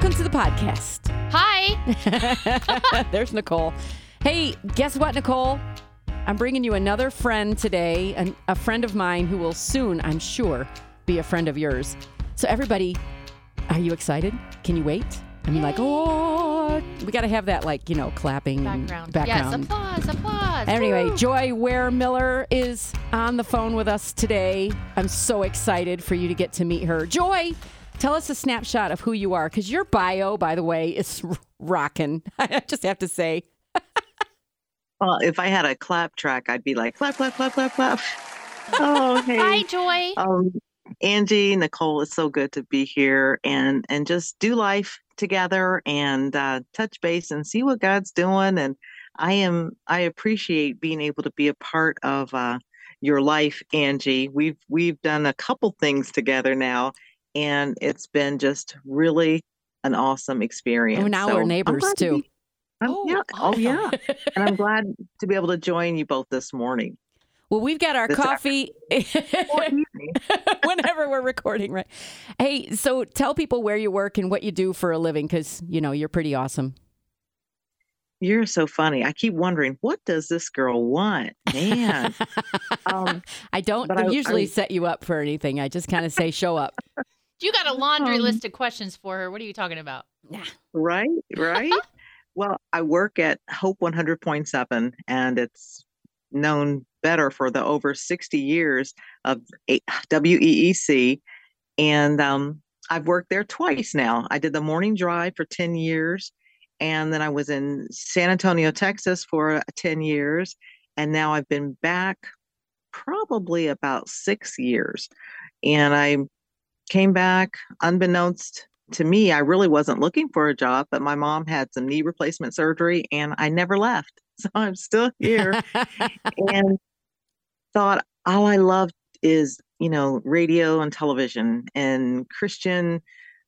welcome to the podcast. Hi. There's Nicole. Hey, guess what, Nicole? I'm bringing you another friend today, an, a friend of mine who will soon, I'm sure, be a friend of yours. So, everybody, are you excited? Can you wait? I mean, like, oh, we got to have that, like, you know, clapping Background. background. Yes, applause, applause. Anyway, Woo. Joy Ware Miller is on the phone with us today. I'm so excited for you to get to meet her. Joy, tell us a snapshot of who you are, because your bio, by the way, is rocking. I just have to say. Well, if I had a clap track, I'd be like clap, clap, clap, clap, clap. Oh, hey, Hi, Joy. um, Angie, Nicole, it's so good to be here and and just do life together and uh, touch base and see what God's doing. And I am I appreciate being able to be a part of uh, your life, Angie. We've we've done a couple things together now, and it's been just really an awesome experience. Oh, now So we're neighbors glad to too. be- Oh, yeah. Oh, yeah. and I'm glad to be able to join you both this morning. Well, we've got our This coffee whenever we're recording, right? Hey, so tell people where you work and what you do for a living, because you know you're pretty awesome. You're so funny. I keep wondering, what does this girl want? Man. um, I don't but I- usually I- set you up for anything. I just kind of say show up. You got a laundry Um, list of questions for her. What are you talking about? Yeah. Right, right. well, I work at Hope 100.7, and it's known better for the over 60 years of WEEC. And um, I've worked there twice now. I did the morning drive for 10 years, and then I was in San Antonio, Texas for 10 years. And now I've been back probably about six years. And I came back unbeknownst to me. I really wasn't looking for a job, but my mom had some knee replacement surgery and I never left. So I'm still here and thought all I loved is, you know, radio and television and Christian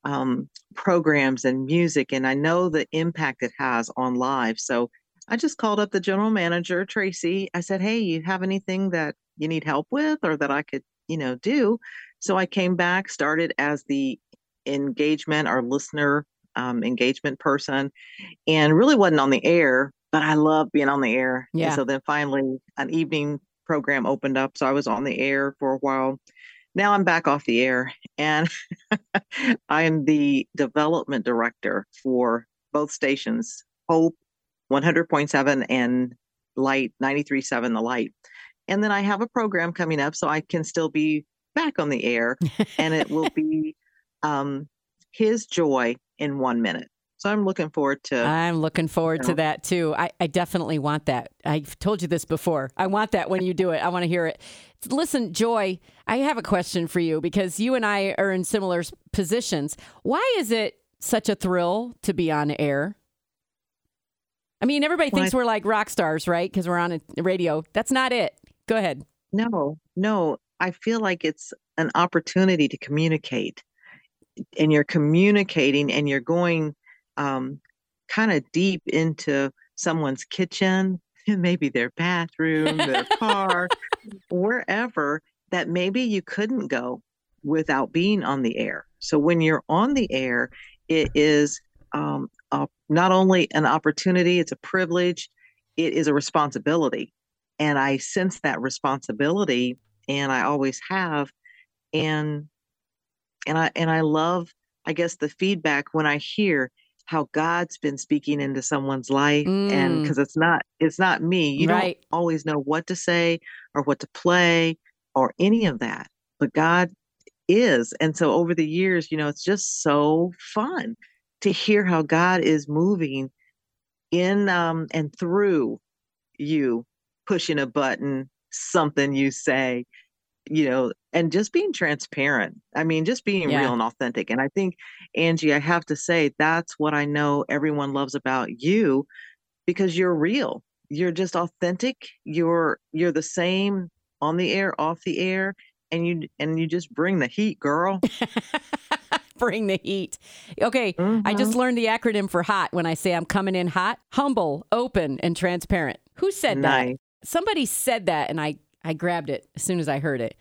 um, programs and music. And I know the impact it has on lives. So I just called up the general manager, Tracy. I said, Hey, you have anything that you need help with or that I could, you know, do? So I came back, started as the engagement or listener um, engagement person, and really wasn't on the air, but I love being on the air. And Yeah. so then finally, an evening program opened up. So I was on the air for a while. Now I'm back off the air, and I am the development director for both stations, Hope 100.7 and Light 93.7, The Light. And then I have a program coming up, so I can still be back on the air, and it will be um, His Joy in one minute. So I'm looking forward to. I'm looking forward to know. that too. I, I definitely want that. I've told you this before. I want that when you do it. I want to hear it. Listen, Joy, I have a question for you because you and I are in similar positions. Why is it such a thrill to be on air? I mean, everybody Well, I- thinks we're like rock stars, right? Because we're on a radio. That's not it. Go ahead. No, no. I feel like it's an opportunity to communicate, and you're communicating, and you're going um, kind of deep into someone's kitchen, maybe their bathroom, their car, wherever that maybe you couldn't go without being on the air. So when you're on the air, it is um, a, not only an opportunity, it's a privilege, it is a responsibility. And I sense that responsibility, and I always have. And and I and I love, I guess, the feedback when I hear how God's been speaking into someone's life, and Mm. because it's not it's not me. You Right. don't always know what to say or what to play or any of that, but God is. And so over the years, you know, it's just so fun to hear how God is moving in um, and through you, pushing a button, something you say, you know, and just being transparent. I mean, just being Yeah. real and authentic. And I think, Angie, I have to say, that's what I know everyone loves about you because you're real. You're just authentic. You're you're the same on the air, off the air, and you and you just bring the heat, girl. Bring the heat. Okay, I just Mhm. learned the acronym for HOT when I say I'm coming in hot, humble, open, and transparent. Who said that? Nice. Somebody said that, and I I grabbed it as soon as I heard it.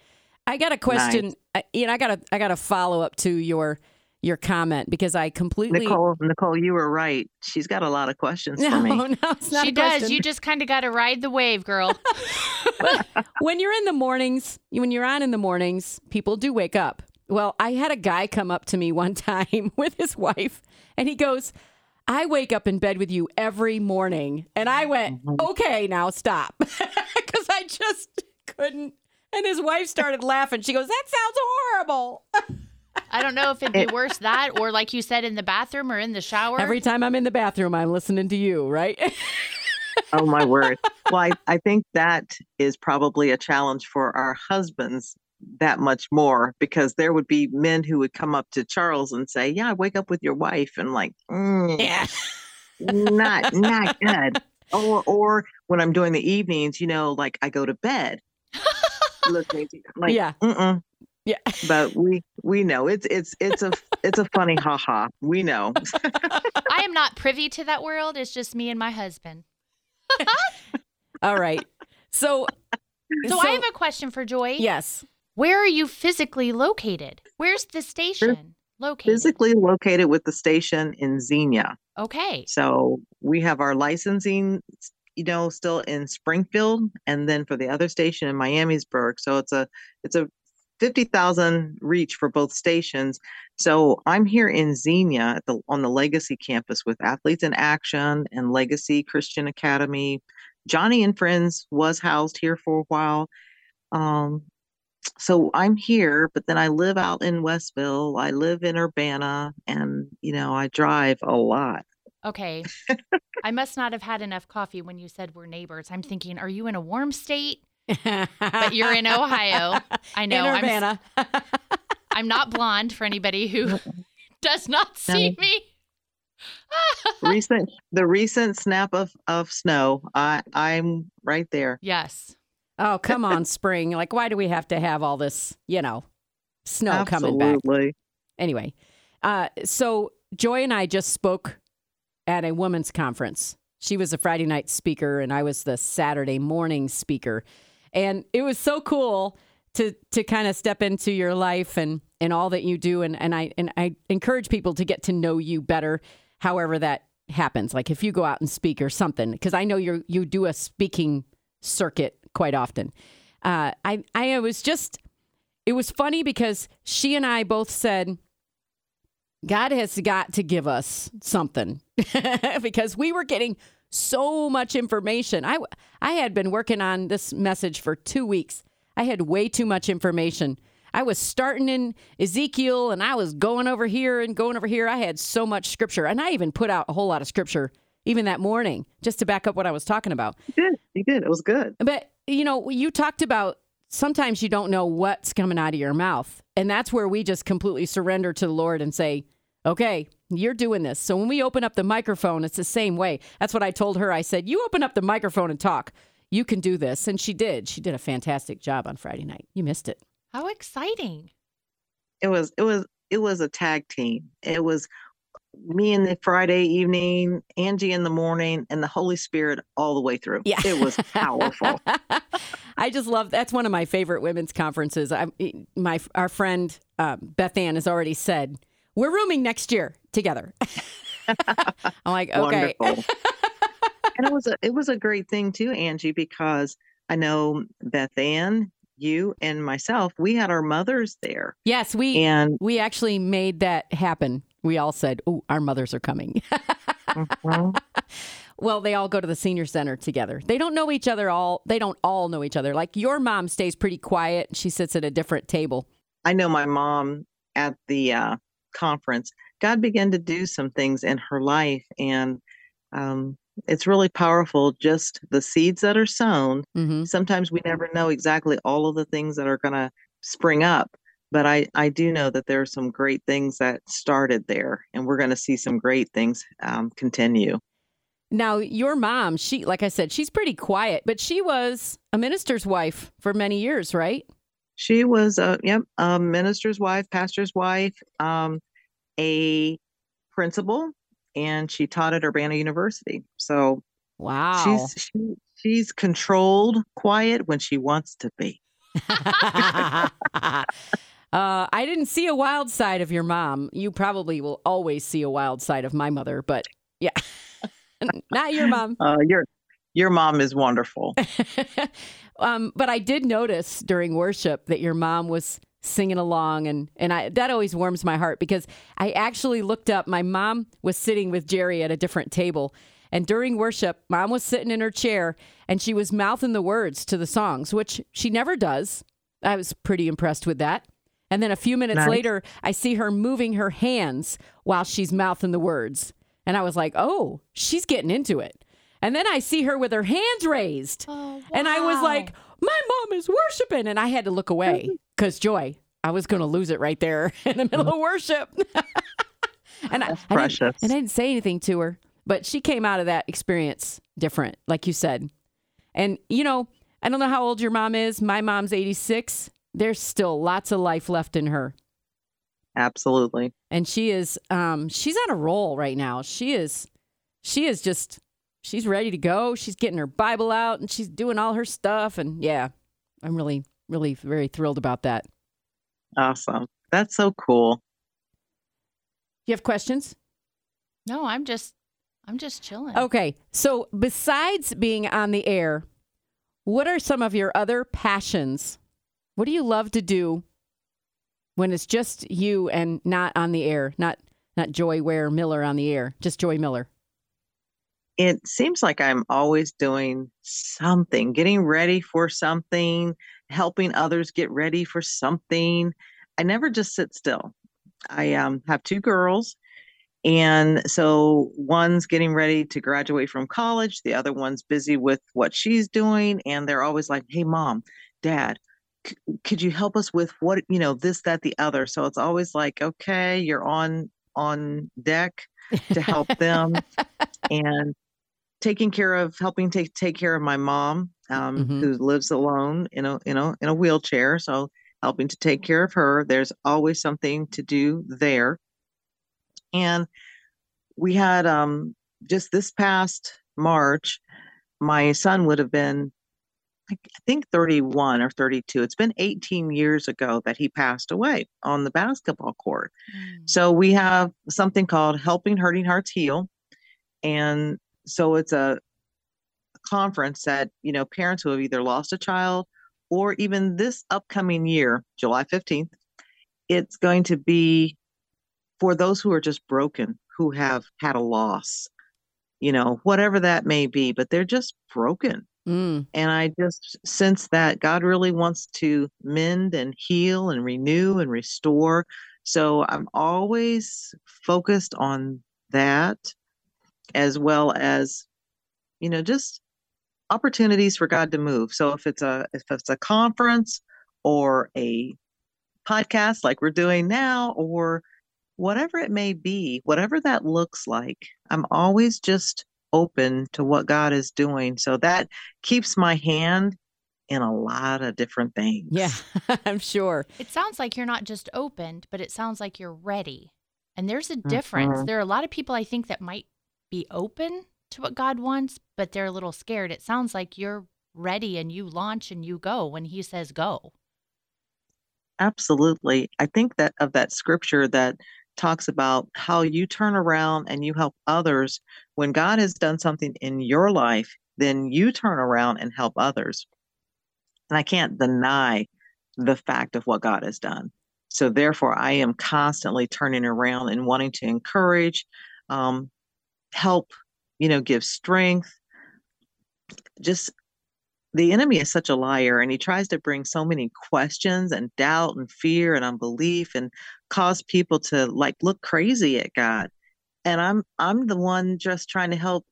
I got a question. I, uh, you know, I got a I got a follow up to your your comment because I completely Nicole, Nicole, you were right. She's got a lot of questions no, for me. no, it's not she a does. question. You just kind of got to ride the wave, girl. when you're in the mornings, when you're on in the mornings, people do wake up. Well, I had a guy come up to me one time with his wife, and he goes, I wake up in bed with you every morning. And I went, mm-hmm. okay, now stop. Because I just couldn't. And his wife started laughing. She goes, that sounds horrible. I don't know if it'd be worse that or like you said in the bathroom or in the shower. Every time I'm in the bathroom, I'm listening to you, right? Oh my word. Well, I, I think that is probably a challenge for our husbands that much more because there would be men who would come up to Charles and say, "Yeah, I wake up with your wife," and like, mm, yeah. not not good. Or or when I'm doing the evenings, you know, like I go to bed. listening to like, Yeah. Mm-mm. Yeah. But we we know it's it's it's a it's a funny ha ha. We know. I am not privy to that world. It's just me and my husband. All right. So, So, I have a question for Joy. yes. Where are you physically located? Where's the station located? Physically located with the station in Xenia. Okay. So we have our licensing, you know, still in Springfield, and then for the other station in Miamisburg. So it's a it's a fifty thousand reach for both stations. So I'm here in Xenia at the on the Legacy campus with Athletes in Action and Legacy Christian Academy. Joni and Friends was housed here for a while. Um, so I'm here, but then I live out in Westville. I live in Urbana, and you know I drive a lot. Okay. I must not have had enough coffee when you said we're neighbors. I'm thinking, are you in a warm state? But you're in Ohio. I know. In I'm, Urbana. I'm not blonde for anybody who does not see me. recent the recent snap of of snow i i'm right there yes. Oh, come on, spring. Like, why do we have to have all this, you know, snow coming back? Absolutely. Anyway, uh, so Joy and I just spoke at a women's conference. She was a Friday night speaker, and I was the Saturday morning speaker. And it was so cool to to kind of step into your life and and all that you do. And and I and I encourage people to get to know you better, however that happens. Like if you go out and speak or something, because I know you you do a speaking circuit quite often. Uh, I I was just it was funny because she and I both said, God has got to give us something because we were getting so much information. I, I had been working on this message for two weeks. I had way too much information. I was starting in Ezekiel and I was going over here and going over here. I had so much scripture. And I even put out a whole lot of scripture even that morning just to back up what I was talking about. you did you did it was good But you know, you talked about sometimes you don't know what's coming out of your mouth. And that's where we just completely surrender to the Lord and say, okay, you're doing this. So when we open up the microphone, it's the same way. That's what I told her. I said, you open up the microphone and talk. You can do this. And she did. She did a fantastic job on Friday night. You missed it. How exciting. it was it was it was a tag team it was me in the friday evening angie in the morning and the holy spirit all the way through Yeah. it was powerful I just love that's one of my favorite women's conferences. I, my our friend uh, Beth Ann has already said we're rooming next year together. I'm like, okay, wonderful and it was a it was a great thing too angie because i know beth ann you and myself we had our mothers there yes, we and we actually made that happen. We all said, "Oh, our mothers are coming." Mhm. well, they all go to the senior center together. They don't know each other all. They don't all know each other. Like your mom stays pretty quiet. She sits at a different table. I know my mom at the uh, conference, God began to do some things in her life. And um, it's really powerful, just the seeds that are sown. hmm Sometimes we never know exactly all of the things that are going to spring up. But I, I do know that there are some great things that started there, and we're going to see some great things um, continue. Now, your mom, she, like I said, she's pretty quiet, but she was a minister's wife for many years, right? She was a yep, a minister's wife, pastor's wife, um, a principal, and she taught at Urbana University. So Wow. she's she, she's controlled, quiet when she wants to be. Uh, I didn't see a wild side of your mom. You probably will always see a wild side of my mother, but yeah, not your mom. Uh, your your mom is wonderful. um, but I did notice during worship that your mom was singing along, and and I that always warms my heart because I actually looked up. My mom was sitting with Jerry at a different table, and during worship, mom was sitting in her chair and she was mouthing the words to the songs, which she never does. I was pretty impressed with that. And then a few minutes nice. later, I see her moving her hands while she's mouthing the words. And I was like, oh, she's getting into it. And then I see her with her hands raised. Oh, wow. And I was like, my mom is worshiping. And I had to look away because, Joy, I was going to lose it right there in the middle of worship. and, I, I and I didn't say anything to her. But she came out of that experience different, like you said. And, you know, I don't know how old your mom is. My mom's 86. There's still lots of life left in her. Absolutely. And she is um she's on a roll right now. She is she is just she's ready to go. She's getting her Bible out and she's doing all her stuff and yeah. I'm really really very thrilled about that. Awesome. That's so cool. You have questions? No, I'm just I'm just chilling. Okay. So, besides being on the air, what are some of your other passions? What do you love to do when it's just you and not on the air, not not Joy Ware Miller on the air, just Joy Miller? It seems like I'm always doing something, getting ready for something, helping others get ready for something. I never just sit still. I um, have two girls and so one's getting ready to graduate from college, the other one's busy with what she's doing. And they're always like, hey, mom, dad, could you help us with what, you know, this, that, the other? So it's always like, okay, you're on on deck to help them and taking care of helping take take care of my mom um, mm-hmm. who lives alone in a you know in a wheelchair so helping to take care of her there's always something to do there and we had um, just this past March, my son would have been, I think, 31 or 32. It's been 18 years ago that he passed away on the basketball court. Mm. So we have something called Helping Hurting Hearts Heal. And so it's a conference that, you know, parents who have either lost a child or even this upcoming year, July 15th, it's going to be for those who are just broken, who have had a loss, you know, whatever that may be, but they're just broken. Mm. And I just sense that God really wants to mend and heal and renew and restore. So I'm always focused on that as well as, you know, just opportunities for God to move. So if it's a if it's a conference or a podcast like we're doing now or whatever it may be, whatever that looks like, I'm always just open to what God is doing. So that keeps my hand in a lot of different things. Yeah, I'm sure. It sounds like you're not just opened, but it sounds like you're ready. And there's a difference. Mm-hmm. There are a lot of people I think that might be open to what God wants, but they're a little scared. It sounds like you're ready and you launch and you go when He says go. Absolutely. I think that of that scripture that talks about how you turn around and you help others. When God has done something in your life, then you turn around and help others. And I can't deny the fact of what God has done. So therefore, I am constantly turning around and wanting to encourage, um, help, you know, give strength, just the enemy is such a liar and he tries to bring so many questions and doubt and fear and unbelief and cause people to like look crazy at God. And I'm I'm the one just trying to help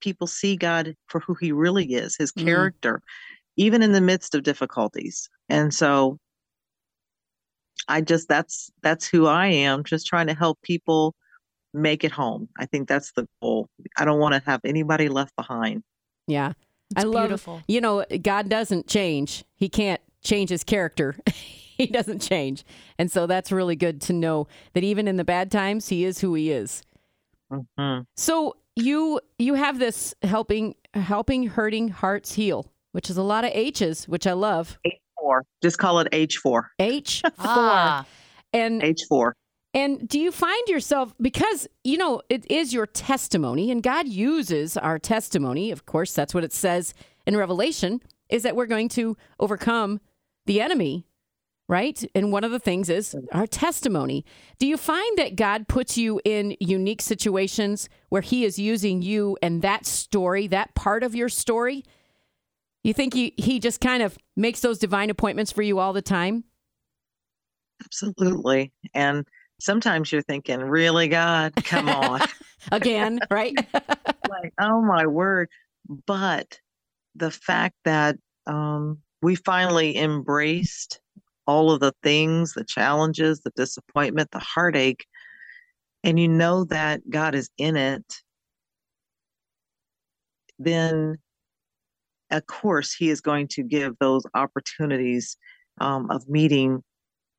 people see God for who he really is, his mm-hmm. character, mm. even in the midst of difficulties. And so I just that's that's who I am, just trying to help people make it home. I think that's the goal. I don't want to have anybody left behind. Yeah. It's I love, beautiful. You know, God doesn't change. He can't change his character. he doesn't change. And so that's really good to know that even in the bad times, he is who he is. Mm-hmm. So you you have this helping helping hurting hearts heal, which is a lot of H's, which I love. H4. Just call it H4. H4. Ah, And H4. And do you find yourself because you know it is your testimony and God uses our testimony, of course that's what it says in Revelation is that we're going to overcome the enemy, right? And one of the things is our testimony. Do you find that God puts you in unique situations where he is using you and that story, that part of your story? You think he, he just kind of makes those divine appointments for you all the time? Absolutely. And sometimes you're thinking, really, God, come on. Again, right? like, oh my word. But the fact that um, we finally embraced all of the things, the challenges, the disappointment, the heartache, and you know that God is in it, then of course He is going to give those opportunities um, of meeting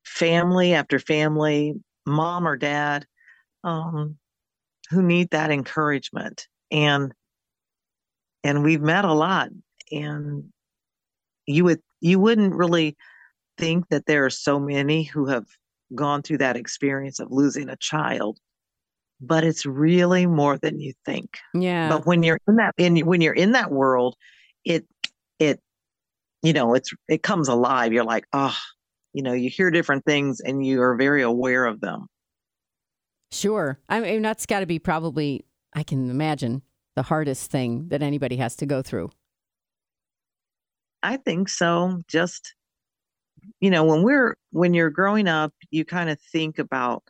family after family, mom or dad, um, who need that encouragement. And and we've met a lot. And you would you wouldn't really think that there are so many who have gone through that experience of losing a child but it's really more than you think Yeah. but when you're in that in when you're in that world it it you know it's it comes alive you're like oh you know you hear different things and you are very aware of them Sure. I mean, that's got to be probably, I can imagine, the hardest thing that anybody has to go through. I think so. Just you know, when we're when you're growing up, you kind of think about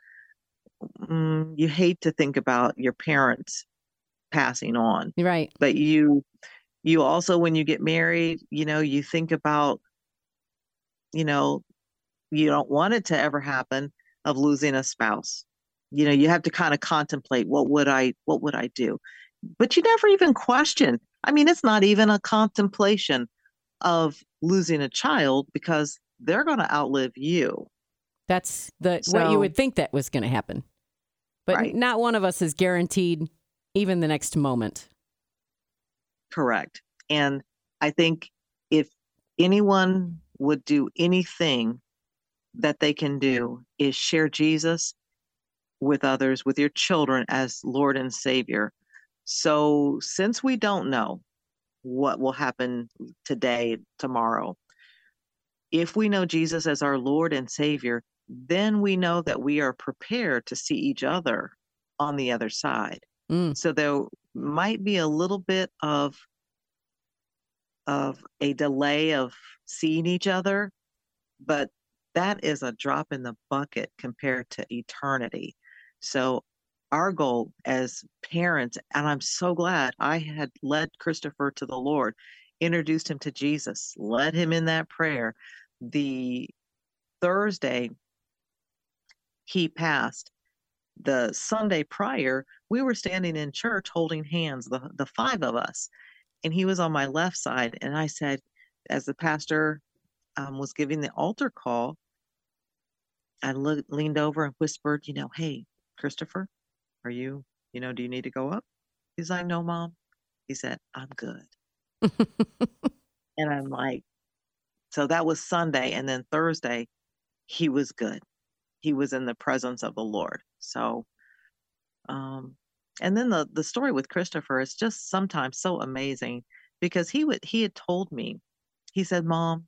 mm, you hate to think about your parents passing on, Right. but you you also when you get married, you know, you think about you know, you don't want it to ever happen of losing a spouse. You know, you have to kind of contemplate what would I what would I do? But you never even question. I mean, it's not even a contemplation of losing a child because they're going to outlive you. That's the what you would think that was going to happen. But Right. not one of us is guaranteed even the next moment. Correct. And I think if anyone would do anything that they can do is share Jesus with others, with your children as Lord and Savior. So since we don't know what will happen today, tomorrow, if we know Jesus as our Lord and Savior, then we know that we are prepared to see each other on the other side. Mm. So there might be a little bit of of a delay of seeing each other, but that is a drop in the bucket compared to eternity. So our goal as parents, and I'm so glad I had led Christopher to the Lord, introduced him to Jesus, led him in that prayer. The Thursday he passed, the Sunday prior, we were standing in church holding hands, the, the five of us. And he was on my left side. And I said, as the pastor um, was giving the altar call, I looked, leaned over and whispered, you know, hey, Christopher, are you, you know, do you need to go up? He's like, no, mom. He said, I'm good. And I'm like, so that was Sunday. And then Thursday, he was good. He was in the presence of the Lord. So, um, and then the the story with Christopher is just sometimes so amazing because he would he had told me, he said, Mom,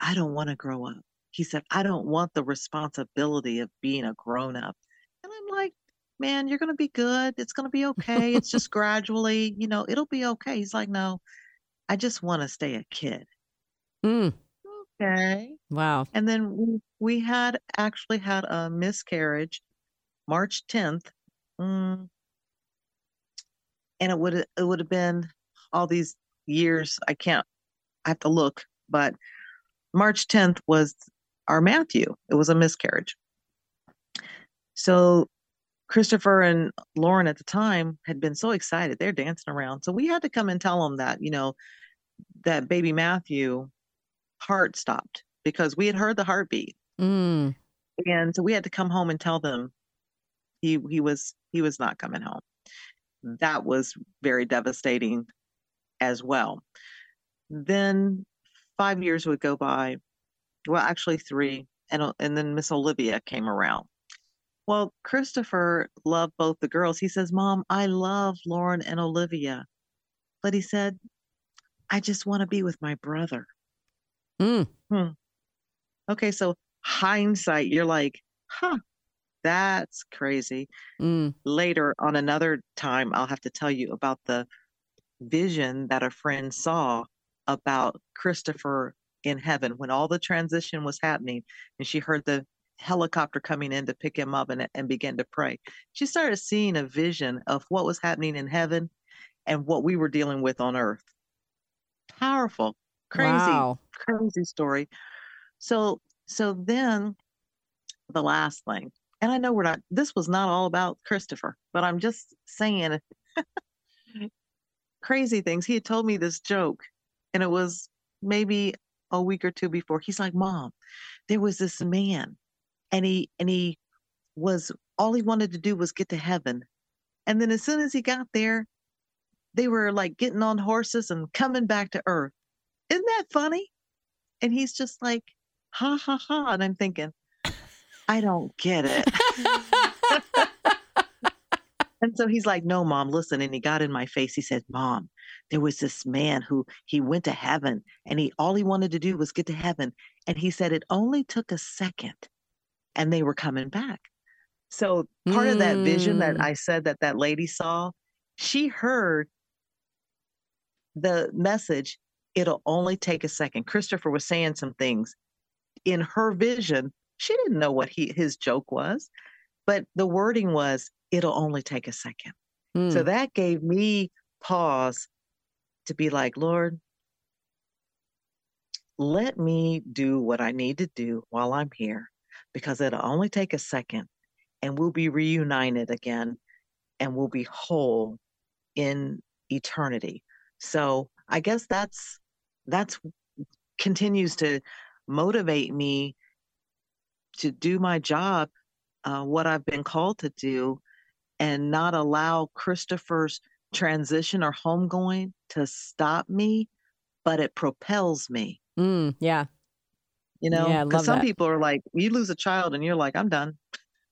I don't want to grow up. He said, I don't want the responsibility of being a grown up. And I'm like, man, you're gonna be good. It's gonna be okay. It's just gradually, you know, it'll be okay. He's like, no, I just want to stay a kid. Mm. Okay. Wow. And then we, we had actually had a miscarriage March 10th. Mm, and it would it would have been all these years. I can't I have to look, but March 10th was our Matthew. It was a miscarriage. So Christopher and Lauren at the time had been so excited. They're dancing around. So we had to come and tell them that, you know, that baby Matthew heart stopped because we had heard the heartbeat. Mm. And so we had to come home and tell them he he was he was not coming home. That was very devastating as well. Then 5 years would go by well, actually three, and and then Miss Olivia came around. Well, Christopher loved both the girls. He says, "Mom, I love Lauren and Olivia," but he said, "I just want to be with my brother." Mm. Hmm. Okay, so hindsight, you're like, "Huh, that's crazy." Mm. Later on another time, I'll have to tell you about the vision that a friend saw about Christopher in heaven when all the transition was happening and she heard the helicopter coming in to pick him up and, and began to pray. She started seeing a vision of what was happening in heaven and what we were dealing with on earth. Powerful, crazy, Wow. crazy story. So so then the last thing, and I know we're not this was not all about Christopher, but I'm just saying crazy things. He had told me this joke, and it was maybe a week or two before. He's like, "Mom, there was this man, and he and he was all he wanted to do was get to heaven, and then as soon as he got there, they were like getting on horses and coming back to earth. Isn't that funny?" And he's just like, "Ha ha ha!" And I'm thinking, I don't get it. And so he's like, No, mom, listen. And he got in my face. He said, Mom, there was this man who he went to heaven and he all he wanted to do was get to heaven. And he said it only took a second and they were coming back. So part of that vision that Mm. I said that that lady saw, she heard the message, it'll only take a second. Christopher was saying some things in her vision. She didn't know what he his joke was, but the wording was, it'll only take a second. So Mm. that gave me pause to be like, Lord, let me do what I need to do while I'm here because it'll only take a second and we'll be reunited again and we'll be whole in eternity. So I guess that's that's continues to motivate me to do my job, uh, what I've been called to do, and not allow Christopher's transition or homegoing to stop me, but it propels me. Mm. Yeah. You know, because love some that. people are like, you lose a child and you're like, I'm done.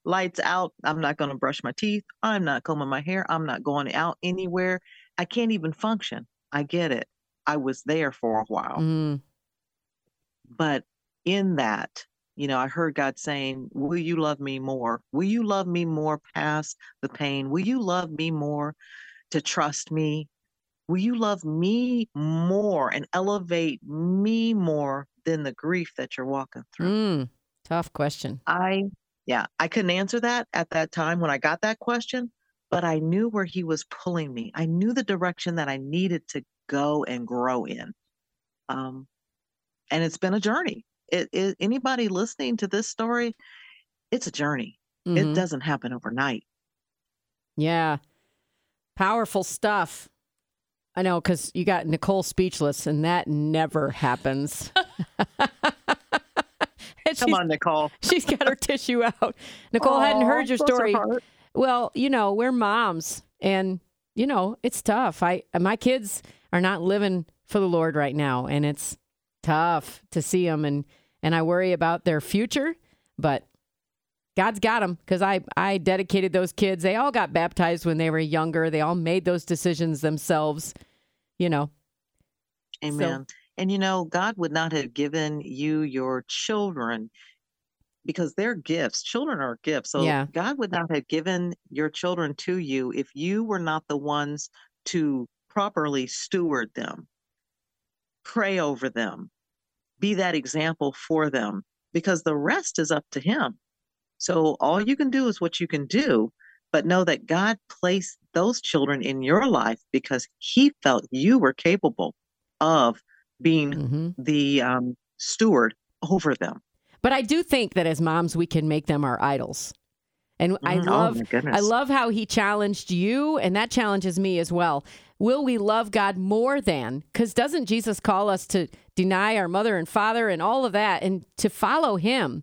Lights out. I'm not going to brush my teeth. I'm not combing my hair. I'm not going out anywhere. I can't even function. I get it. I was there for a while. Mm. But in that, you know, I heard God saying, Will you love me more? Will you love me more past the pain? Will you love me more to trust me? Will you love me more and elevate me more than the grief that you're walking through? Mm. Tough question. I, yeah, I couldn't answer that at that time when I got that question, but I knew where he was pulling me. I knew the direction that I needed to go and grow in. Um, and it's been a journey. It, it, anybody listening to this story, it's a journey. It Mhm. doesn't happen overnight. Yeah. Powerful stuff. I know because you got Nicole speechless, and that never happens. Come on, Nicole. she's got her tissue out. Nicole hadn't heard your story. Well, you know, we're moms and you know, it's tough. I my kids are not living for the Lord right now and it's tough to see them and and I worry about their future, but God's got them cuz I I dedicated those kids. They all got baptized when they were younger. They all made those decisions themselves, you know. Amen. And you know, God would not have given you your children because they're gifts. Children are gifts. So Yeah. God would not have given your children to you if you were not the ones to properly steward them, pray over them, be that example for them, because the rest is up to Him. So all you can do is what you can do, but know that God placed those children in your life because He felt you were capable of being Mhm. the um, steward over them. But I do think that as moms we can make them our idols. And I Mhm. Oh, love my. I love how he challenged you, and that challenges me as well. Will we love God more than? Because doesn't Jesus call us to deny our mother and father and all of that and to follow him?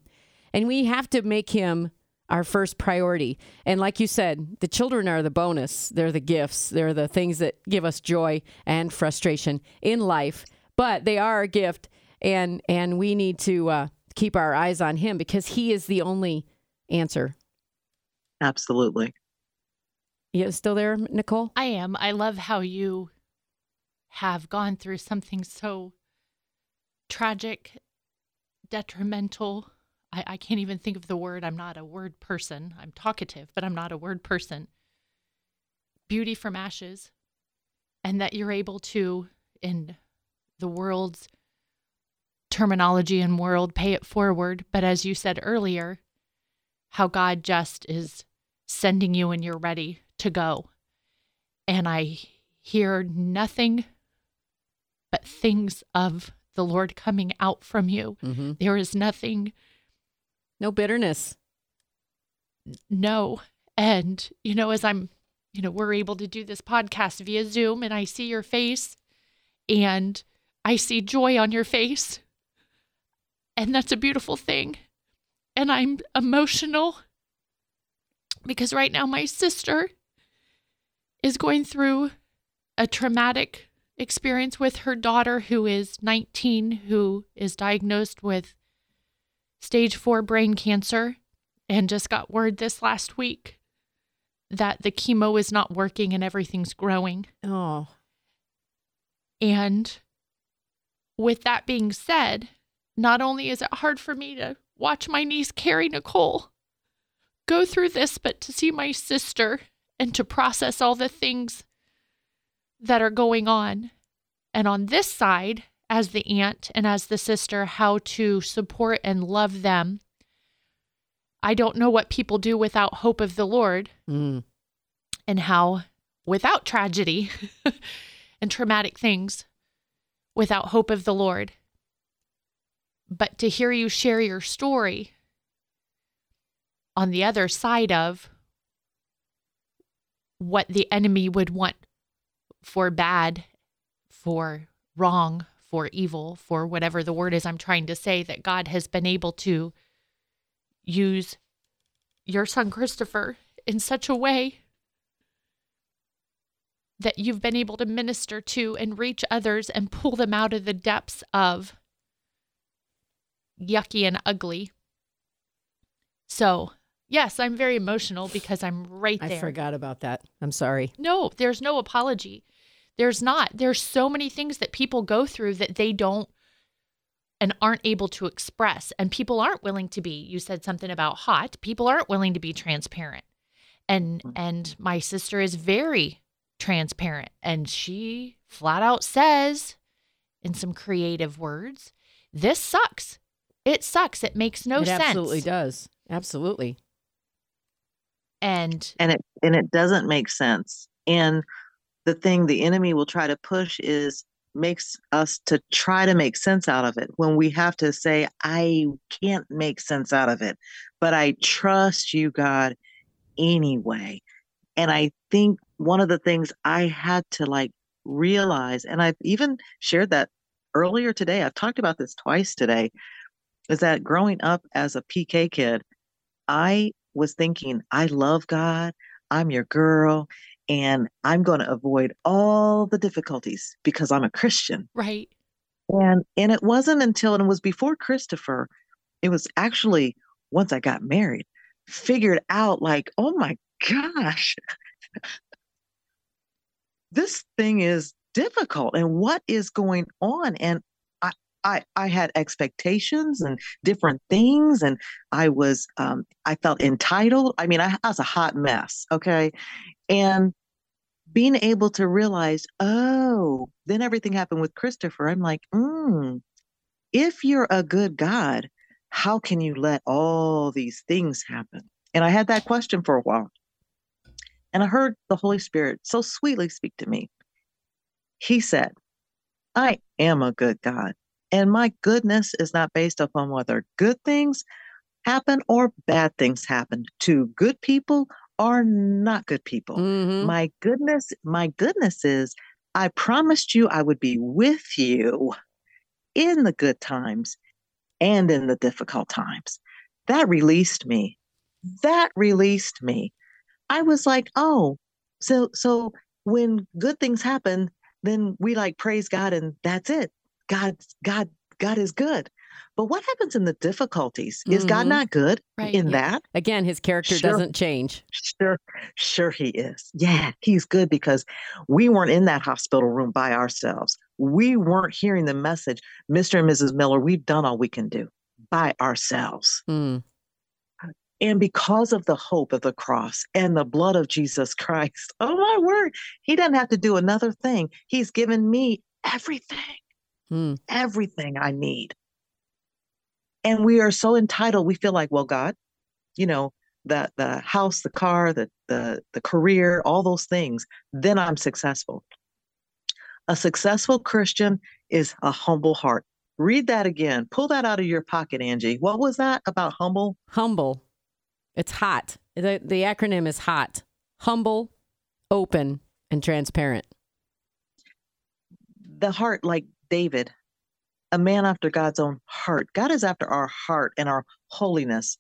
And we have to make him our first priority. And like you said, the children are the bonus, they're the gifts, they're the things that give us joy and frustration in life, but they are a gift. And, and we need to uh, keep our eyes on him because he is the only answer. Absolutely. You still there, Nicole? I am. I love how you have gone through something so tragic, detrimental. I, I can't even think of the word. I'm not a word person. I'm talkative, but I'm not a word person. Beauty from ashes. And that you're able to, in the world's terminology and world, pay it forward. But as you said earlier, how God just is sending you and you're ready to go. And I hear nothing but things of the Lord coming out from you. Mm-hmm. There is nothing, No bitterness. no. And, you know, as I'm, you know, we're able to do this podcast via Zoom and I see your face and I see joy on your face. And that's a beautiful thing. And I'm emotional because right now my sister is going through a traumatic experience with her daughter, who is 19, who is diagnosed with stage four brain cancer, and just got word this last week that the chemo is not working and everything's growing. Oh, And with that being said, not only is it hard for me to watch my niece Carrie Nicole go through this, but to see my sister and to process all the things that are going on. And on this side, as the aunt and as the sister, how to support and love them. I don't know what people do without hope of the Lord mm. and how without tragedy and traumatic things, without hope of the Lord. But to hear you share your story on the other side of what the enemy would want for bad, for wrong, for evil, for whatever the word is I'm trying to say, that God has been able to use your son Christopher in such a way that you've been able to minister to and reach others and pull them out of the depths of yucky and ugly. So, yes, I'm very emotional because I'm right there. I forgot about that. I'm sorry. No, there's no apology. There's not. There's so many things that people go through that they don't and aren't able to express. And people aren't willing to be. You said something about hot. People aren't willing to be transparent. And mm. and my sister is very transparent and she flat out says in some creative words, this sucks. It sucks. It makes no it sense. absolutely does. Absolutely. And and it and it doesn't make sense. And the thing the enemy will try to push is makes us to try to make sense out of it when we have to say i can't make sense out of it but i trust you god anyway. And i think one of the things i had to like realize and i've even shared that earlier today i've talked about this twice today is that growing up as a pk kid i was thinking i love god i'm your girl and I'm going to avoid all the difficulties because I'm a Christian. right. And and it wasn't until and it was before Christopher, it was actually once I got married, figured out like, oh my gosh, this thing is difficult and what is going on? And I I, had expectations and different things, and I was um, I felt entitled. I mean, I, I was a hot mess. Okay, and being able to realize, oh, then everything happened with Christopher. I'm like, mm, if you're a good God, how can you let all these things happen? And I had that question for a while. And I heard the Holy Spirit so sweetly speak to me. He said, I am a good God. And my goodness is not based upon whether good things happen or bad things happen to good people are not good people. Mhm. My goodness, my goodness is I promised you I would be with you in the good times and in the difficult times. That released me. That released me. I was like, "Oh, so so when good things happen, then we like praise God and that's it. God God God is good." But what happens in the difficulties? Is God Mhm. not good Right, in yeah. that? Again, his character Sure. doesn't change. Sure, sure he is. Yeah, he's good because we weren't in that hospital room by ourselves. We weren't hearing the message, Mr. and Mrs. Miller, we've done all we can do by ourselves. Mm. And because of the hope of the cross and the blood of Jesus Christ, oh my word, he doesn't have to do another thing. He's given me everything, Mm. everything I need. And we are so entitled, we feel like, well, God, you know, the the house, the car, the the the career, all those things, then I'm successful. A successful Christian is a humble heart. Read that again. Pull that out of your pocket, Angie. What was that about humble? Humble. It's hot. The, the acronym is HOT humble, open, and transparent. The heart, like David, a man after God's own heart. God is after our heart and our holiness,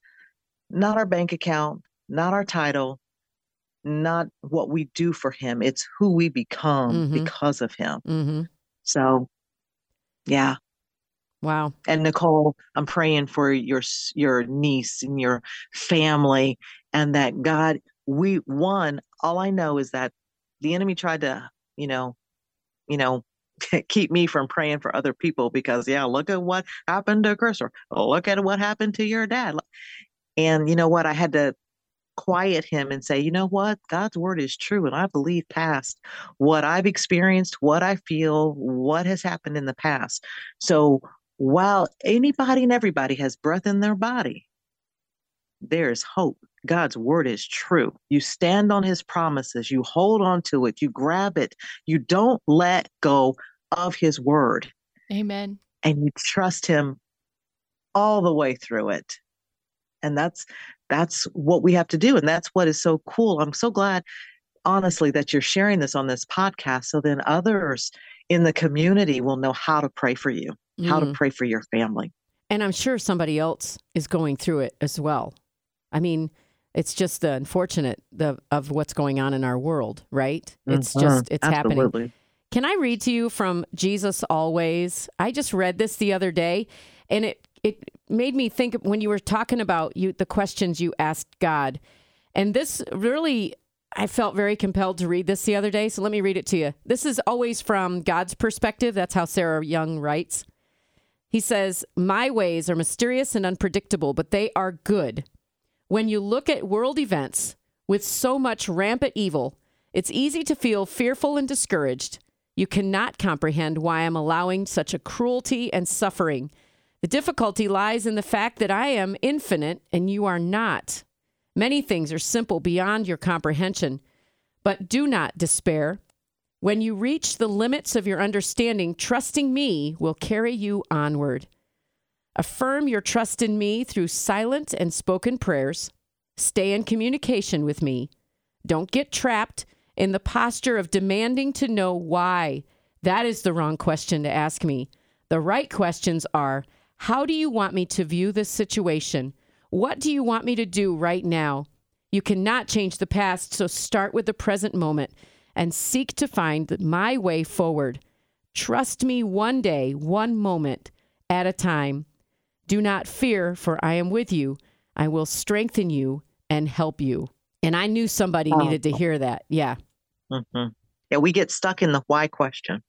not our bank account, not our title, not what we do for him. It's who we become Mhm. because of him. hmm So, yeah. Wow. And Nicole, I'm praying for your your niece and your family, and that God, we one. All I know is that the enemy tried to, you know, you know, keep me from praying for other people because yeah, look at what happened to Chris, or look at what happened to your dad, and you know what? I had to quiet him and say, you know what? God's word is true, and I believe past what I've experienced, what I feel, what has happened in the past. So while anybody and everybody has breath in their body, there's hope. God's word is true. You stand on his promises, you hold on to it, you grab it, you don't let go of his word, Amen. and you trust him all the way through it. And that's that's what we have to do. And that's what is so cool. I'm so glad, honestly, that you're sharing this on this podcast so then others in the community will know how to pray for you, how to Mm. pray for your family. And I'm sure somebody else is going through it as well. I mean, it's just the unfortunate the, of what's going on in our world, right? It's Mhm. just, it's happening. Can I read to you from Jesus Always? I just read this the other day and it it made me think when you were talking about you the questions you asked God. And this really I felt very compelled to read this the other day, so let me read it to you. This is always from God's perspective. That's how Sarah Young writes. He says, "My ways are mysterious and unpredictable, but they are good. When you look at world events with so much rampant evil, it's easy to feel fearful and discouraged. You cannot comprehend why I'm allowing such a cruelty and suffering. The difficulty lies in the fact that I am infinite and you are not. Many things are simple beyond your comprehension, but do not despair. When you reach the limits of your understanding, trusting me will carry you onward. Affirm your trust in me through silent and spoken prayers. Stay in communication with me. Don't get trapped in the posture of demanding to know why. That is the wrong question to ask me. The right questions are How do you want me to view this situation? What do you want me to do right now? You cannot change the past, so start with the present moment and seek to find my way forward. Trust me one day, one moment at a time. Do not fear, for I am with you. I will strengthen you and help you. And I knew somebody Oh. needed to hear that. Yeah. Mhm. Yeah, we get stuck in the why question.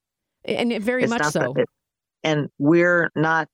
And it, very It's much so. it- and we're not,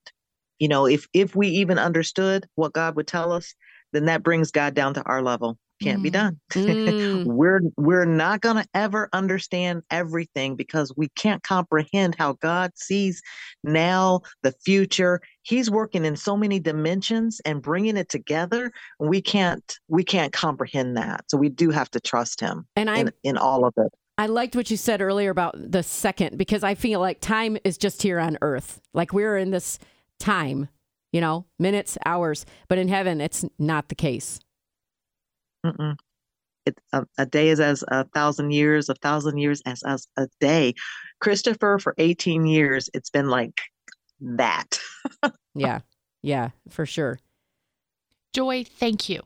you know, if if we even understood what God would tell us, then that brings God down to our level. Can't be Mm. done. Mm, we're we're not going to ever understand everything because we can't comprehend how God sees now the future. He's working in so many dimensions and bringing it together. We can't we can't comprehend that. So we do have to trust him and I in in all of it. I liked what you said earlier about the second because I feel like time is just here on earth. Like we're in this time, you know, minutes, hours, but in heaven it's not the case. Mm-mm. It, a, a day is as a thousand years, a thousand years as, as a day. Christopher, for 18 years, it's been like that. Yeah. Yeah, for sure. Joy, thank you.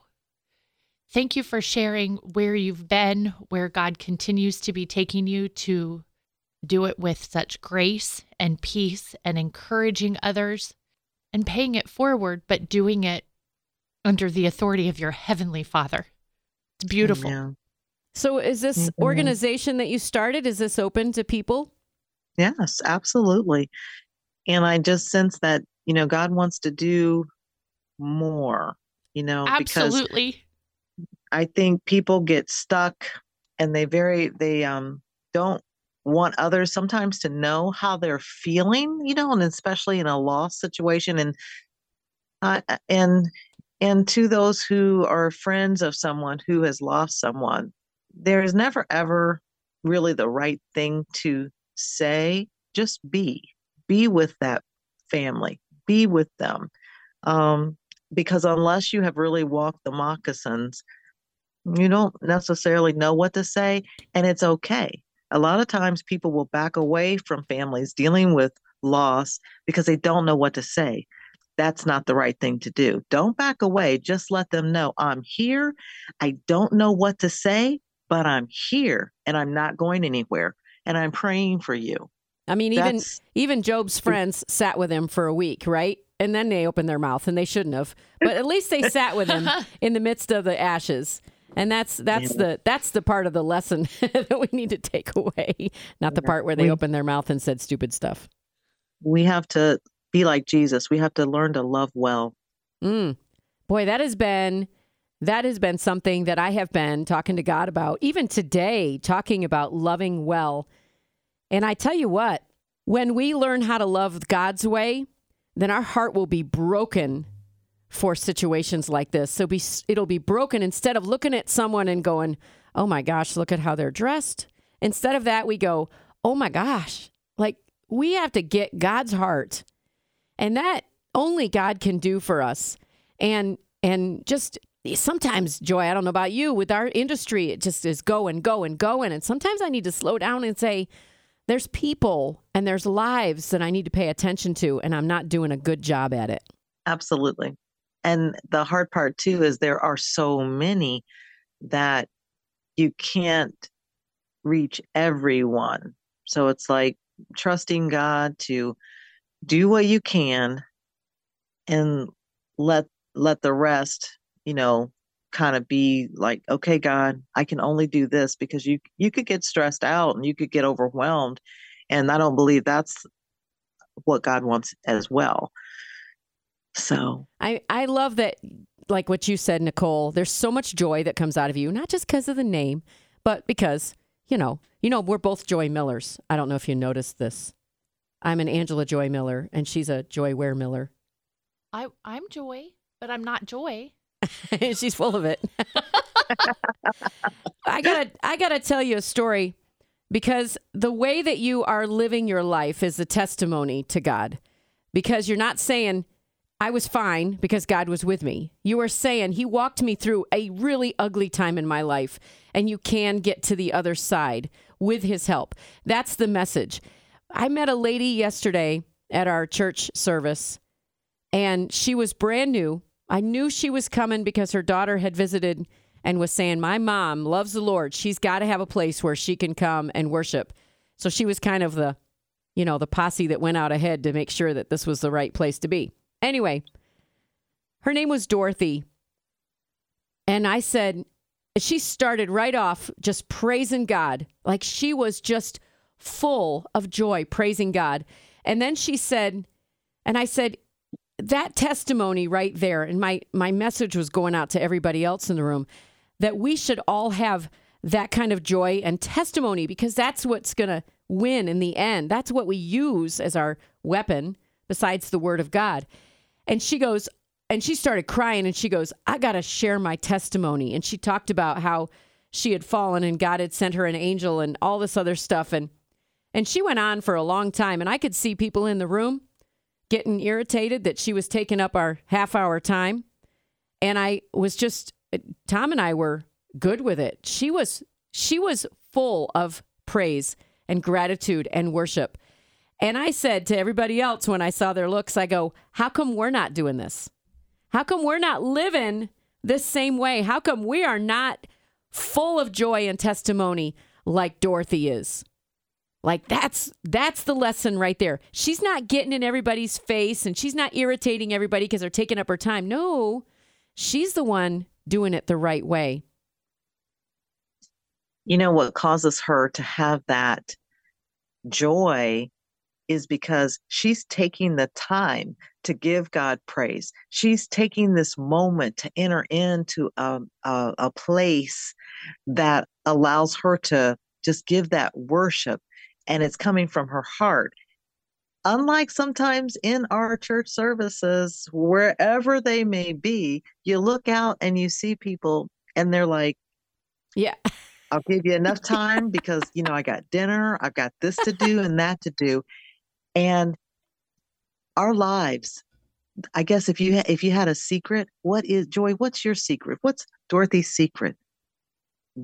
Thank you for sharing where you've been, where God continues to be taking you to do it with such grace and peace and encouraging others. and paying it forward, but doing it under the authority of your heavenly Father. It's beautiful. Yeah. So is this Mhm. organization that you started is this open to people? Yes, absolutely. And I just sense that, you know, God wants to do more, you know, because Absolutely. I think people get stuck and they very they um don't want others sometimes to know how they're feeling, you know, and especially in a loss situation and uh, and and to those who are friends of someone who has lost someone, there is never ever really the right thing to say. Just be, be with that family, be with them, um, because unless you have really walked the moccasins, you don't necessarily know what to say, and it's okay. A lot of times, people will back away from families dealing with loss because they don't know what to say that's not the right thing to do. Don't back away. Just let them know I'm here. I don't know what to say, but I'm here and I'm not going anywhere. And I'm praying for you. I mean, even That's even Job's mm. friends sat with him for a week, right? And then they opened their mouth, and they shouldn't have. But at least they sat with him in the midst of the ashes. And that's that's Yeah. the that's the part of the lesson that we need to take away, not the part where they We- opened their mouth and said stupid stuff. we have to be like Jesus. We have to learn to love well. Mm. Boy, that has been that has been something that I have been talking to God about even today, talking about loving well. And I tell you what, when we learn how to love God's way, then our heart will be broken for situations like this. So be it'll be broken instead of looking at someone and going, "Oh my gosh, look at how they're dressed." Instead of that, we go, "Oh my gosh." Like we have to get God's heart and that only God can do for us. And and just sometimes, Joy, I don't know about you, with our industry, it just is going, going, going. And sometimes I need to slow down and say, there's people and there's lives that I need to pay attention to, and I'm not doing a good job at it. Absolutely. And the hard part too is there are so many that you can't reach everyone. So it's like trusting God to do what you can and let let the rest, you know, kind of be like, okay, God, I can only do this because you you could get stressed out and you could get overwhelmed. And I don't believe that's what God wants as well. So I, I love that, like what you said, Nicole, there's so much joy that comes out of you, not just because of the name, but because, you know, you know, we're both Joy Millers. I don't know if you noticed this. I'm an Angela Joy Miller, and she's a Joy Ware Miller. I I'm Joy, but I'm not Joy. She's full of it. I gotta I gotta tell you a story because the way that you are living your life is a testimony to God. Because you're not saying I was fine because God was with me. You are saying He walked me through a really ugly time in my life, and you can get to the other side with His help. That's the message. I met a lady yesterday at our church service, and she was brand new. I knew she was coming because her daughter had visited and was saying, My mom loves the Lord. She's got to have a place where she can come and worship. So she was kind of the, you know, the posse that went out ahead to make sure that this was the right place to be. Anyway, her name was Dorothy. And I said, she started right off just praising God. Like she was just full of joy, praising God. And then she said, and I said, that testimony right there, and my, my message was going out to everybody else in the room that we should all have that kind of joy and testimony because that's what's going to win in the end. That's what we use as our weapon besides the word of God. And she goes, and she started crying and she goes, I got to share my testimony. And she talked about how she had fallen and God had sent her an angel and all this other stuff. And, and she went on for a long time. And I could see people in the room getting irritated that she was taking up our half hour time. And I was just, Tom and I were good with it. She was, she was full of praise and gratitude and worship. And I said to everybody else when I saw their looks, I go, how come we're not doing this? How come we're not living this same way? How come we are not full of joy and testimony like Dorothy is? Like that's that's the lesson right there. She's not getting in everybody's face and she's not irritating everybody because they're taking up her time. No, she's the one doing it the right way. You know what causes her to have that joy is because she's taking the time to give God praise. She's taking this moment to enter into a, a, a place that allows her to just give that worship and it's coming from her heart. Unlike sometimes in our church services, wherever they may be, you look out and you see people and they're like, Yeah. I'll give you enough time because, you know, I got dinner, I've got this to do and that to do. And our lives, I guess if you if you had a secret, what is joy? What's your secret? What's Dorothy's secret?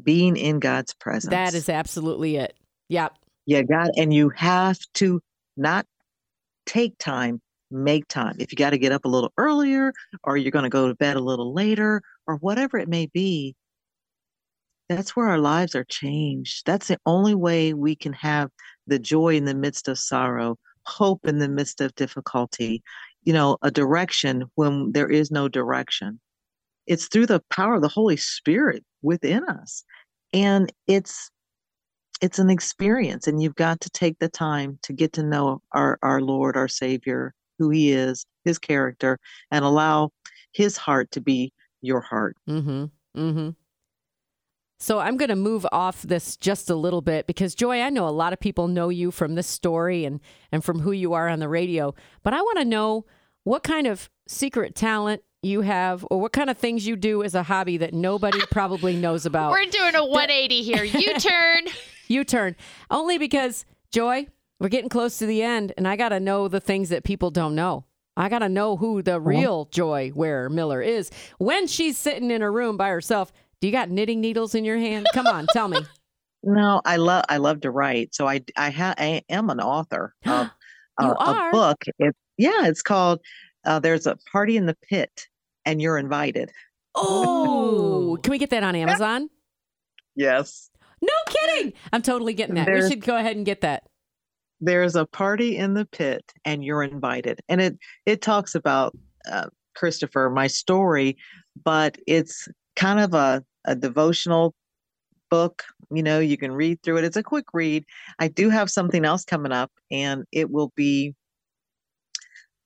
Being in God's presence. That is absolutely it. Yep. Yeah, God, and you have to not take time, make time. If you got to get up a little earlier, or you're going to go to bed a little later, or whatever it may be, that's where our lives are changed. That's the only way we can have the joy in the midst of sorrow, hope in the midst of difficulty, you know, a direction when there is no direction. It's through the power of the Holy Spirit within us. And it's it's an experience and you've got to take the time to get to know our, our Lord, our Savior, who he is, his character, and allow his heart to be your heart. Mm-hmm. Mm-hmm. So I'm going to move off this just a little bit because Joy, I know a lot of people know you from this story and and from who you are on the radio, but I want to know what kind of secret talent you have or what kind of things you do as a hobby that nobody probably knows about. We're doing a 180 here. You turn. you turn. Only because Joy, we're getting close to the end and I got to know the things that people don't know. I got to know who the real Joy Ware Miller is. When she's sitting in her room by herself, do you got knitting needles in your hand? Come on, tell me. No, I love I love to write. So I I, ha- I am an author of You uh, are? a book. It, yeah, it's called uh, "There's a Party in the Pit and You're Invited." Oh, can we get that on Amazon? Yes, No kidding. I'm totally getting that. We should go ahead and get that. there's a party in the pit and you're invited, and it it talks about uh, Christopher, my story, but it's kind of a a devotional book. You know, you can read through it. It's a quick read. I do have something else coming up, and it will be.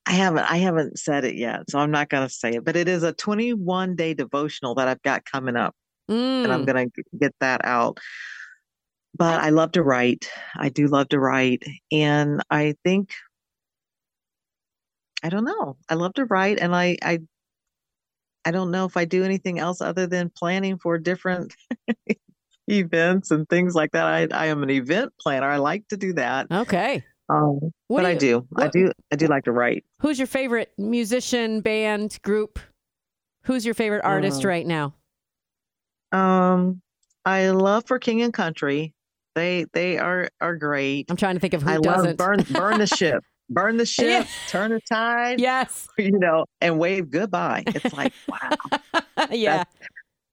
I haven't I haven't said it yet, so I'm not going to say it. But it is a 21 day devotional that I've got coming up, and I'm Mm. going to get that out. But I love to write. I do love to write, and I think I don't know. I love to write, and I I I don't know if I do anything else other than planning for different events and things like that. I I am an event planner. I like to do that. Okay. Um, What but do I you- do. I do. I do like to write. Who's your favorite musician, band, group? Who's your favorite artist Mm. right now? Um, I love for King and Country. They they are are great. I'm trying to think of who I love doesn't. burn burn the ship, burn the Yeah. ship, turn the tide. yes. You know, and wave goodbye. It's like wow. yeah.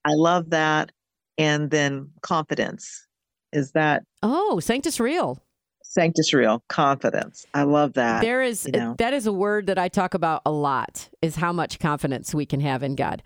I love that. And then confidence is that Oh, Sanctus Real. Sanctus Real confidence. I love that. There is you know. that is a word that I talk about a lot is how much confidence we can have in God.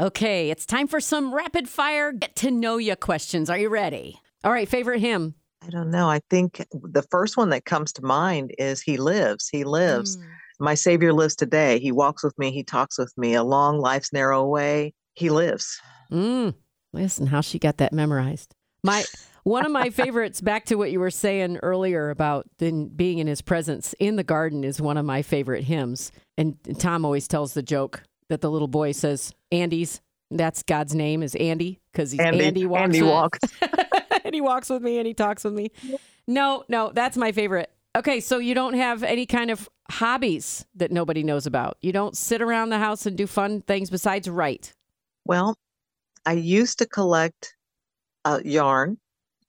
Okay, it's time for some rapid fire get to know you questions. Are you ready? All right, favorite hymn. I don't know. I think the first one that comes to mind is He lives. He lives. Mm. My Savior lives today. He walks with me. He talks with me along life's narrow way. He lives. Mm, listen, how she got that memorized. My one of my favorites. Back to what you were saying earlier about then being in His presence in the garden is one of my favorite hymns. And Tom always tells the joke that the little boy says, "Andy's." That's God's name is Andy because he's Andy, Andy walks. Andy walks. and he walks with me and he talks with me. No, no, that's my favorite. Okay, so you don't have any kind of hobbies that nobody knows about. You don't sit around the house and do fun things besides write. Well, I used to collect uh, yarn,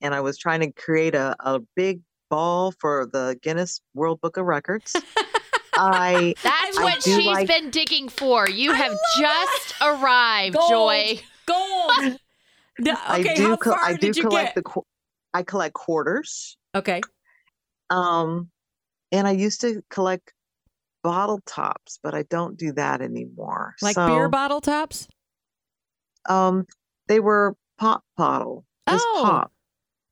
and I was trying to create a, a big ball for the Guinness World Book of Records. I That's I what do she's like- been digging for. You have just arrived, Gold. Joy. Gold. No, okay, I do how co- far I do did you collect get? the qu- I collect quarters. okay. Um, and I used to collect bottle tops, but I don't do that anymore. Like so, beer bottle tops? Um, they were pop bottle. Just Oh, pop.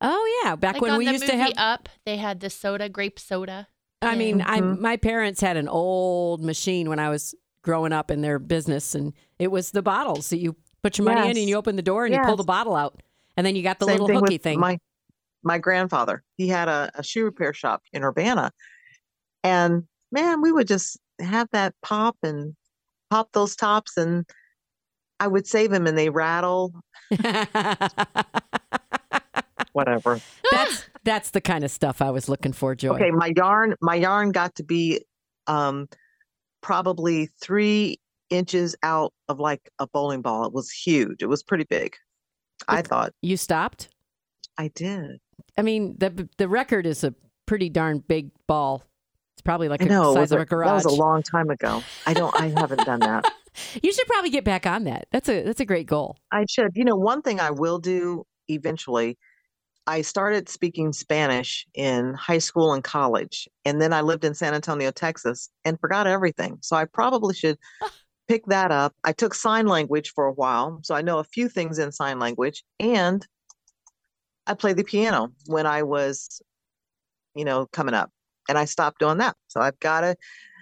Oh yeah, back like when on we the used movie to have Up, they had the soda, grape soda. I mean, I Mhm. my parents had an old machine when I was growing up in their business, and it was the bottles that you put your money in, and you open the door and you pull the bottle out, and then you got the Same little thing hooky thing. My my grandfather, he had a, a shoe repair shop in Urbana, and man, we would just have that pop and pop those tops, and I would save them, and they rattle. Whatever. that's that's the kind of stuff I was looking for, Joy. Okay, my yarn, my yarn got to be um probably three inches out of like a bowling ball. It was huge. It was pretty big. I thought You stopped. I did. I mean, the the record is a pretty darn big ball. It's probably like I a know it size was of a, a that was a long time ago. I don't. I haven't done that. you should probably get back on that. That's a that's a great goal. I should. You know, one thing I will do eventually. I started speaking Spanish in high school and college, and then I lived in San Antonio, Texas, and forgot everything. So I probably should pick that up. I took sign language for a while, so I know a few things in sign language, and I played the piano when I was, you know, coming up, and I stopped doing that. So I've got a,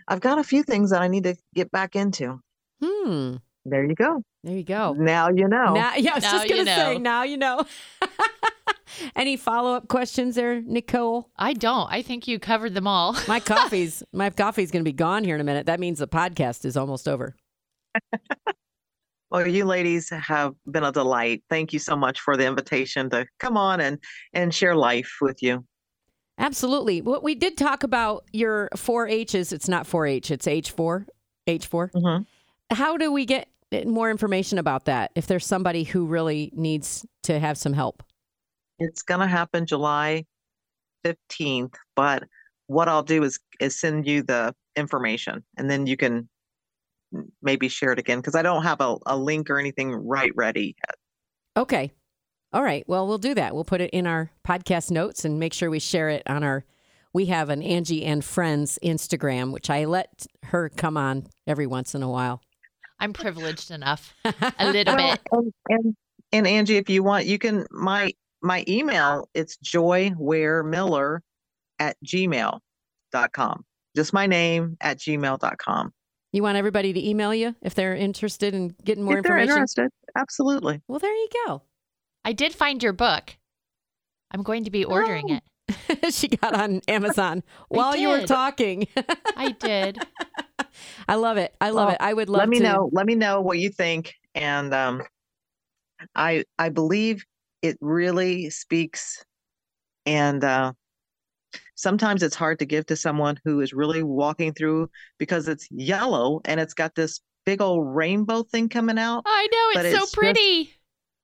I've got a few things that I need to get back into. Hmm. There you go. There you go. Now you know. Now, yeah, I was Now just gonna say. know. Now you know. Any follow up questions there, Nicole? I don't. I think you covered them all. My coffee's my coffee's gonna be gone here in a minute. That means the podcast is almost over. Well, you ladies have been a delight. Thank you so much for the invitation to come on and and share life with you. Absolutely. What we did talk about your four H's. It's not four H. It's H four. H 4 Mhm. How do we get more information about that? If there's somebody who really needs to have some help. It's going to happen July 15th, but what I'll do is is send you the information and then you can maybe share it again because I don't have a, a link or anything right ready yet. Okay. All right. Well, we'll do that. We'll put it in our podcast notes and make sure we share it on our. We have an Angie and Friends Instagram, which I let her come on every once in a while. I'm privileged enough. A little bit. and, and and Angie, if you want, you can my my email, it's joywaremiller at gmail.com. Just my name at gmail.com. You want everybody to email you if they're interested in getting more if they're information? interested, absolutely. Well, there you go. I did find your book. I'm going to be ordering Oh. it. she got on Amazon while you were talking. I did. I love it. I love Well, it. I would love let me to. know let me know what you think and um i i believe it really speaks and uh sometimes it's hard to give to someone who is really walking through because it's yellow and it's got this big old rainbow thing coming out I know it's so it's just- pretty.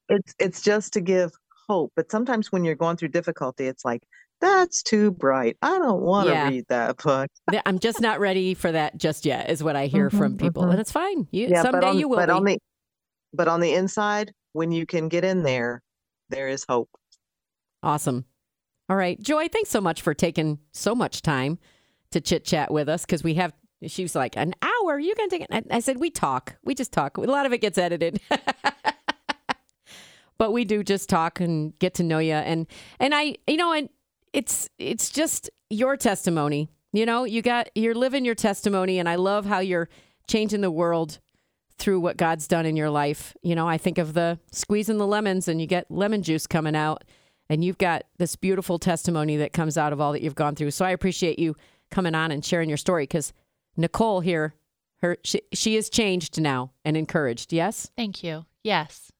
it's it's just to give hope but sometimes when you're going through difficulty it's like that's too bright i don't want to Yeah. read that book I'm just not ready for that just yet, is what I hear from Mhm, people. mhm. And it's fine. You, yeah someday on, you will but be. on the but on the inside when you can get in there there is hope Awesome. All right. Joy, thanks so much for taking so much time to chit chat with us because we have, she was like, an hour? You can take it. I said, we talk. We just talk. A lot of it gets edited. but we do just talk and get to know you. And, and I, you know, and it's, it's just your testimony. You know, you got, you're living your testimony. And I love how you're changing the world through what God's done in your life. You know, I think of the squeezing the lemons and you get lemon juice coming out and you've got this beautiful testimony that comes out of all that you've gone through. So I appreciate you coming on and sharing your story because Nicole here, her she, she is changed now and encouraged. Yes. Thank you. Yes.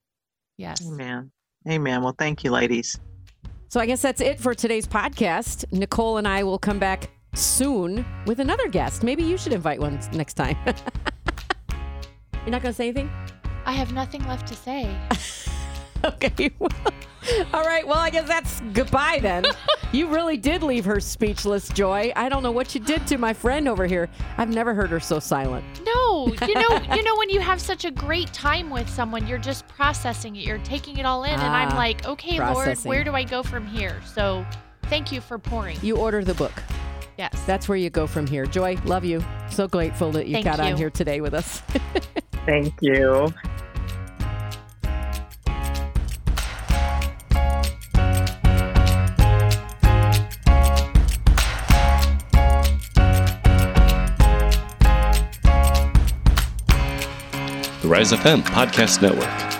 Yes. amen amen well thank you ladies So I guess that's it for today's podcast. Nicole and I will come back soon with another guest. Maybe you should invite one next time. You're not going to say anything? I have nothing left to say. Okay. All right. Well, I guess that's goodbye then. you really did leave her speechless, Joy. I don't know what you did to my friend over here. I've never heard her so silent. No, you know, you know when you have such a great time with someone, you're just processing it. You're taking it all in, and I'm Ah, like, okay, processing. Lord, where do I go from here? So Thank you for pouring. You order the book. Yes. That's where you go from here. Joy, love you. So grateful that you Thank got on here today with us. Thank you. The Rise FM Podcast Network.